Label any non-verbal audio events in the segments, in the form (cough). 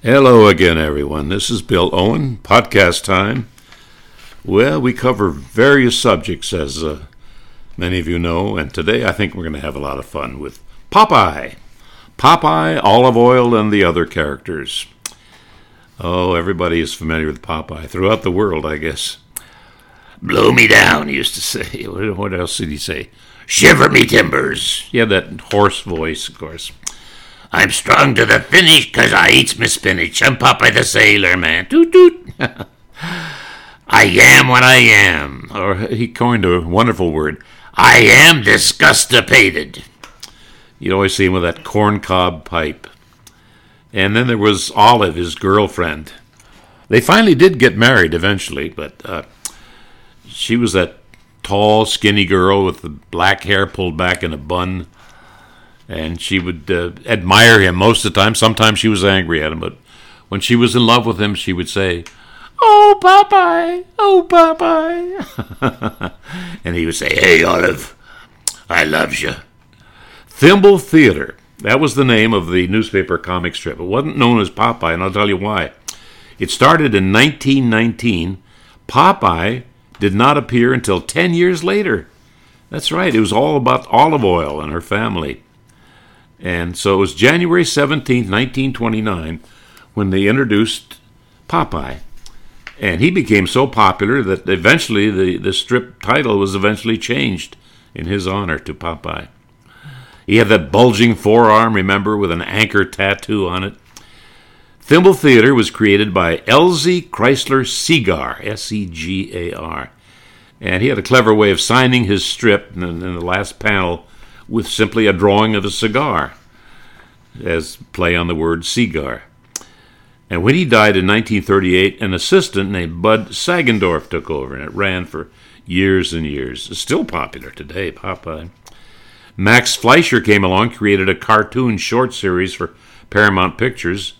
Hello again, everyone. This is Bill Owen, podcast time. Well, we cover various subjects, as uh, many of you know, and today I think we're going to have a lot of fun with Popeye. Popeye, Olive Oyl, and the other characters. Oh, everybody is familiar with Popeye throughout the world, I guess. Blow me down, he used to say. (laughs) What else did he say? Shiver me timbers. He had that hoarse voice, of course. I'm strong to the finish 'cause I eats my spinach. I'm Popeye the Sailor Man. Toot toot. (laughs) I am what I am. Or he coined a wonderful word. I am disgustipated. You'd always see him with that corncob pipe. And then there was Olive, his girlfriend. They finally did get married eventually, but uh, she was that tall, skinny girl with the black hair pulled back in a bun and she would uh, admire him most of the time. Sometimes she was angry at him, but when she was in love with him, she would say, "Oh, Popeye, oh, Popeye," (laughs) and he would say, "Hey, Olive, I loves you." Thimble Theater. That was the name of the newspaper comic strip. It wasn't known as Popeye, and I'll tell you why. It started in 1919. Popeye did not appear until 10 years later. That's right, it was all about Olive Oyl and her family. And so it was January 17, 1929, when they introduced Popeye. And he became so popular that eventually the, the strip title was eventually changed in his honor to Popeye. He had that bulging forearm, remember, with an anchor tattoo on it. Thimble Theater was created by Elzie Crisler Segar, S E G A R. And he had a clever way of signing his strip in, in the last panel with simply a drawing of a cigar, as play on the word cigar. And when he died in 1938, an assistant named Bud Sagendorf took over, and it ran for years and years. It's still popular today, Popeye. Max Fleischer came along, created a cartoon short series for Paramount Pictures.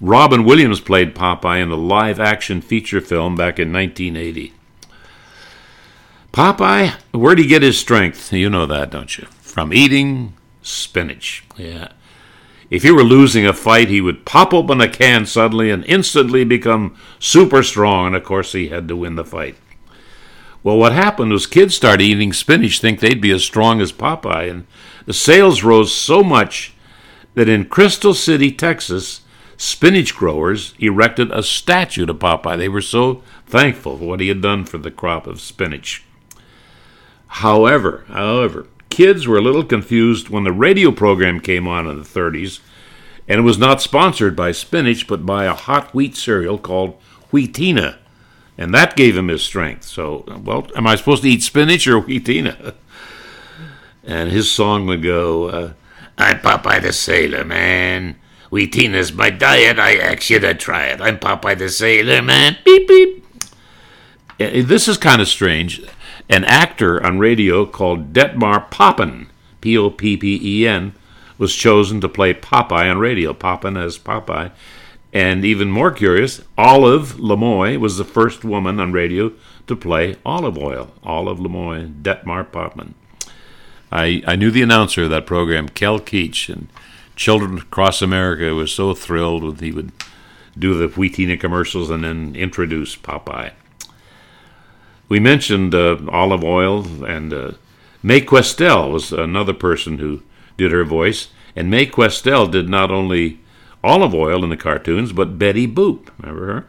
Robin Williams played Popeye in the live action feature film back in 1980. Popeye, where'd he get his strength? You know that, don't you? From eating spinach. Yeah. If he were losing a fight, he would pop open a can suddenly and instantly become super strong, and of course, he had to win the fight. Well, what happened was kids started eating spinach, think they'd be as strong as Popeye, and the sales rose so much that in Crystal City, Texas, spinach growers erected a statue to Popeye. They were so thankful for what he had done for the crop of spinach. However, however, kids were a little confused when the radio program came on in the 30s, and it was not sponsored by spinach, but by a hot wheat cereal called Wheatina. And that gave him his strength. So, well, am I supposed to eat spinach or (laughs) Wheatina? And his song would go, uh, I'm Popeye the Sailor Man. Wheatina's my diet. I ask you to try it. I'm Popeye the Sailor Man. Beep, beep. This is kind of strange. An actor on radio called Detmar Poppen, P O P P E N, was chosen to play Popeye on radio. Poppen as Popeye. And even more curious, Olive LaMoy was the first woman on radio to play Olive Oyl. Olive LaMoy, Detmar Poppen. I, I knew the announcer of that program, Kel Keech, and children across America was so thrilled when he would do the Wheatina commercials and then introduce Popeye. We mentioned uh, Olive Oyl, and uh, Mae Questel was another person who did her voice. And Mae Questel did not only Olive Oyl in the cartoons, but Betty Boop. Remember her?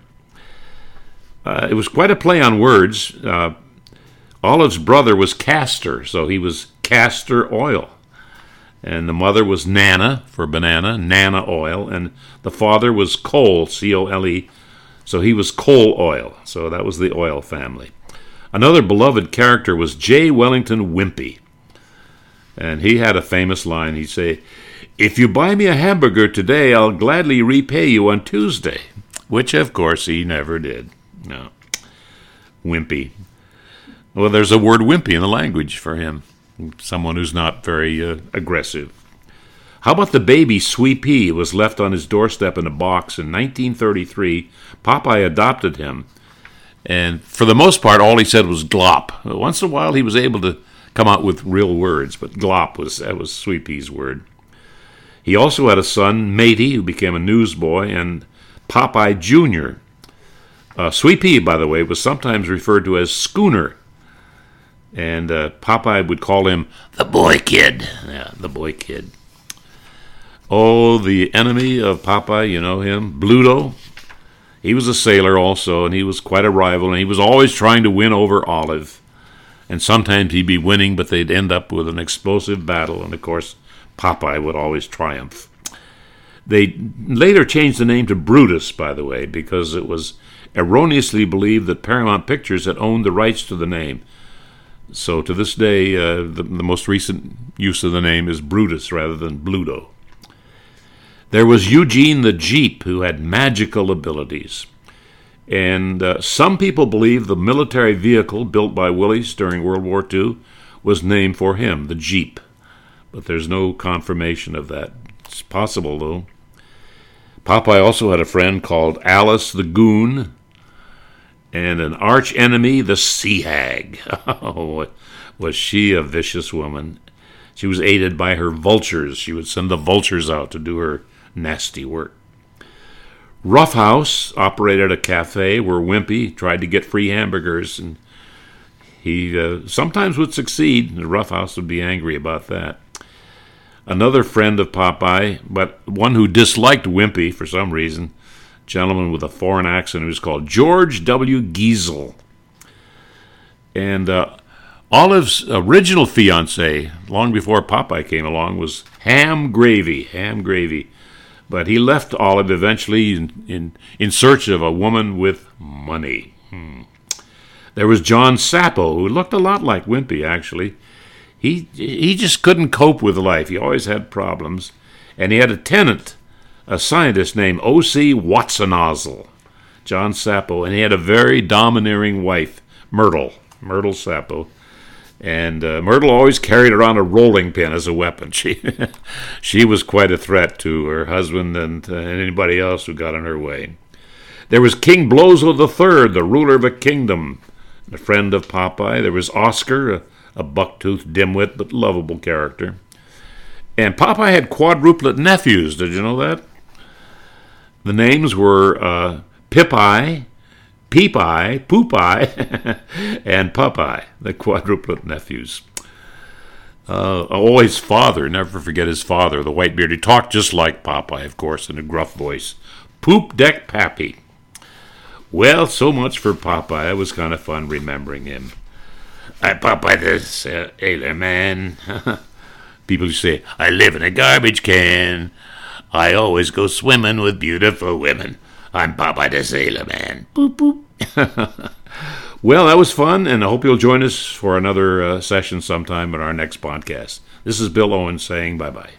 Uh, it was quite a play on words. Uh, Olive's brother was Castor, so he was Castor Oil. And the mother was Nana for banana, Nana Oil, and the father was Cole, C O L E, so he was Coal Oil. So that was the oil family. Another beloved character was J. Wellington Wimpy. And he had a famous line. He'd say, If you buy me a hamburger today, I'll gladly repay you on Tuesday. Which, of course, he never did. No. Wimpy. Well, there's a word wimpy in the language for him someone who's not very uh, aggressive. How about the baby Swee'Pea was left on his doorstep in a box in 1933? Popeye adopted him, and for the most part, all he said was glop. Once in a while, he was able to come out with real words, but glop was that was Swee'Pea's word. He also had a son, Matey, who became a newsboy, and Popeye Jr. Uh, Sweet Pea, by the way, was sometimes referred to as Schooner. And uh, Popeye would call him the boy kid. Yeah, the boy kid. Oh, the enemy of Popeye, you know him, Bluto. He was a sailor also, and he was quite a rival, and he was always trying to win over Olive. And sometimes he'd be winning, but they'd end up with an explosive battle, and of course, Popeye would always triumph. They later changed the name to Brutus, by the way, because it was erroneously believed that Paramount Pictures had owned the rights to the name. So to this day, uh, the, the most recent use of the name is Brutus rather than Bluto. There was Eugene the Jeep, who had magical abilities. And uh, some people believe the military vehicle built by Willys during World War II was named for him, the Jeep. But there's no confirmation of that. It's possible, though. Popeye also had a friend called Alice the Goon and an arch enemy, the Sea Hag. (laughs) Oh, was she a vicious woman? She was aided by her vultures. She would send the vultures out to do her nasty work. Roughhouse operated a cafe where Wimpy tried to get free hamburgers, and he uh, sometimes would succeed. The Roughhouse would be angry about that. Another friend of Popeye, but one who disliked Wimpy for some reason, gentleman with a foreign accent who was called George W. Geezil. And uh, Olive's original fiance, long before Popeye came along, was Ham Gravy. Ham Gravy. But he left Olive eventually in, in, in search of a woman with money. Hmm. There was John Sappo, who looked a lot like Wimpy, actually. He, he just couldn't cope with life. He always had problems. And he had a tenant, a scientist named O.G. Wottasnozzle, John Sappo, and he had a very domineering wife, Myrtle, Myrtle Sappo. And uh, Myrtle always carried around a rolling pin as a weapon. (laughs) She, she was quite a threat to her husband and, uh, anybody else who got in her way. There was King Blozo III, the ruler of a kingdom, a friend of Popeye. There was Oscar, a, a buck-toothed dimwit but lovable character. And Popeye had quadruplet nephews. Did you know that? The names were uh, Pip-Eye, Peep Eye, Poop Eye, (laughs) and Popeye, the quadruplet nephews. Uh, always father, never forget his father, the white beard. He talked just like Popeye, of course, in a gruff voice. Poop Deck Pappy. Well, so much for Popeye. It was kind of fun remembering him. I Popeye the sailor man. (laughs) People say, I live in a garbage can. I always go swimming with beautiful women. I'm Popeye the Sailor Man. Boop, boop. (laughs) well, that was fun, and I hope you'll join us for another uh, session sometime in our next podcast. This is Bill Owens saying bye bye.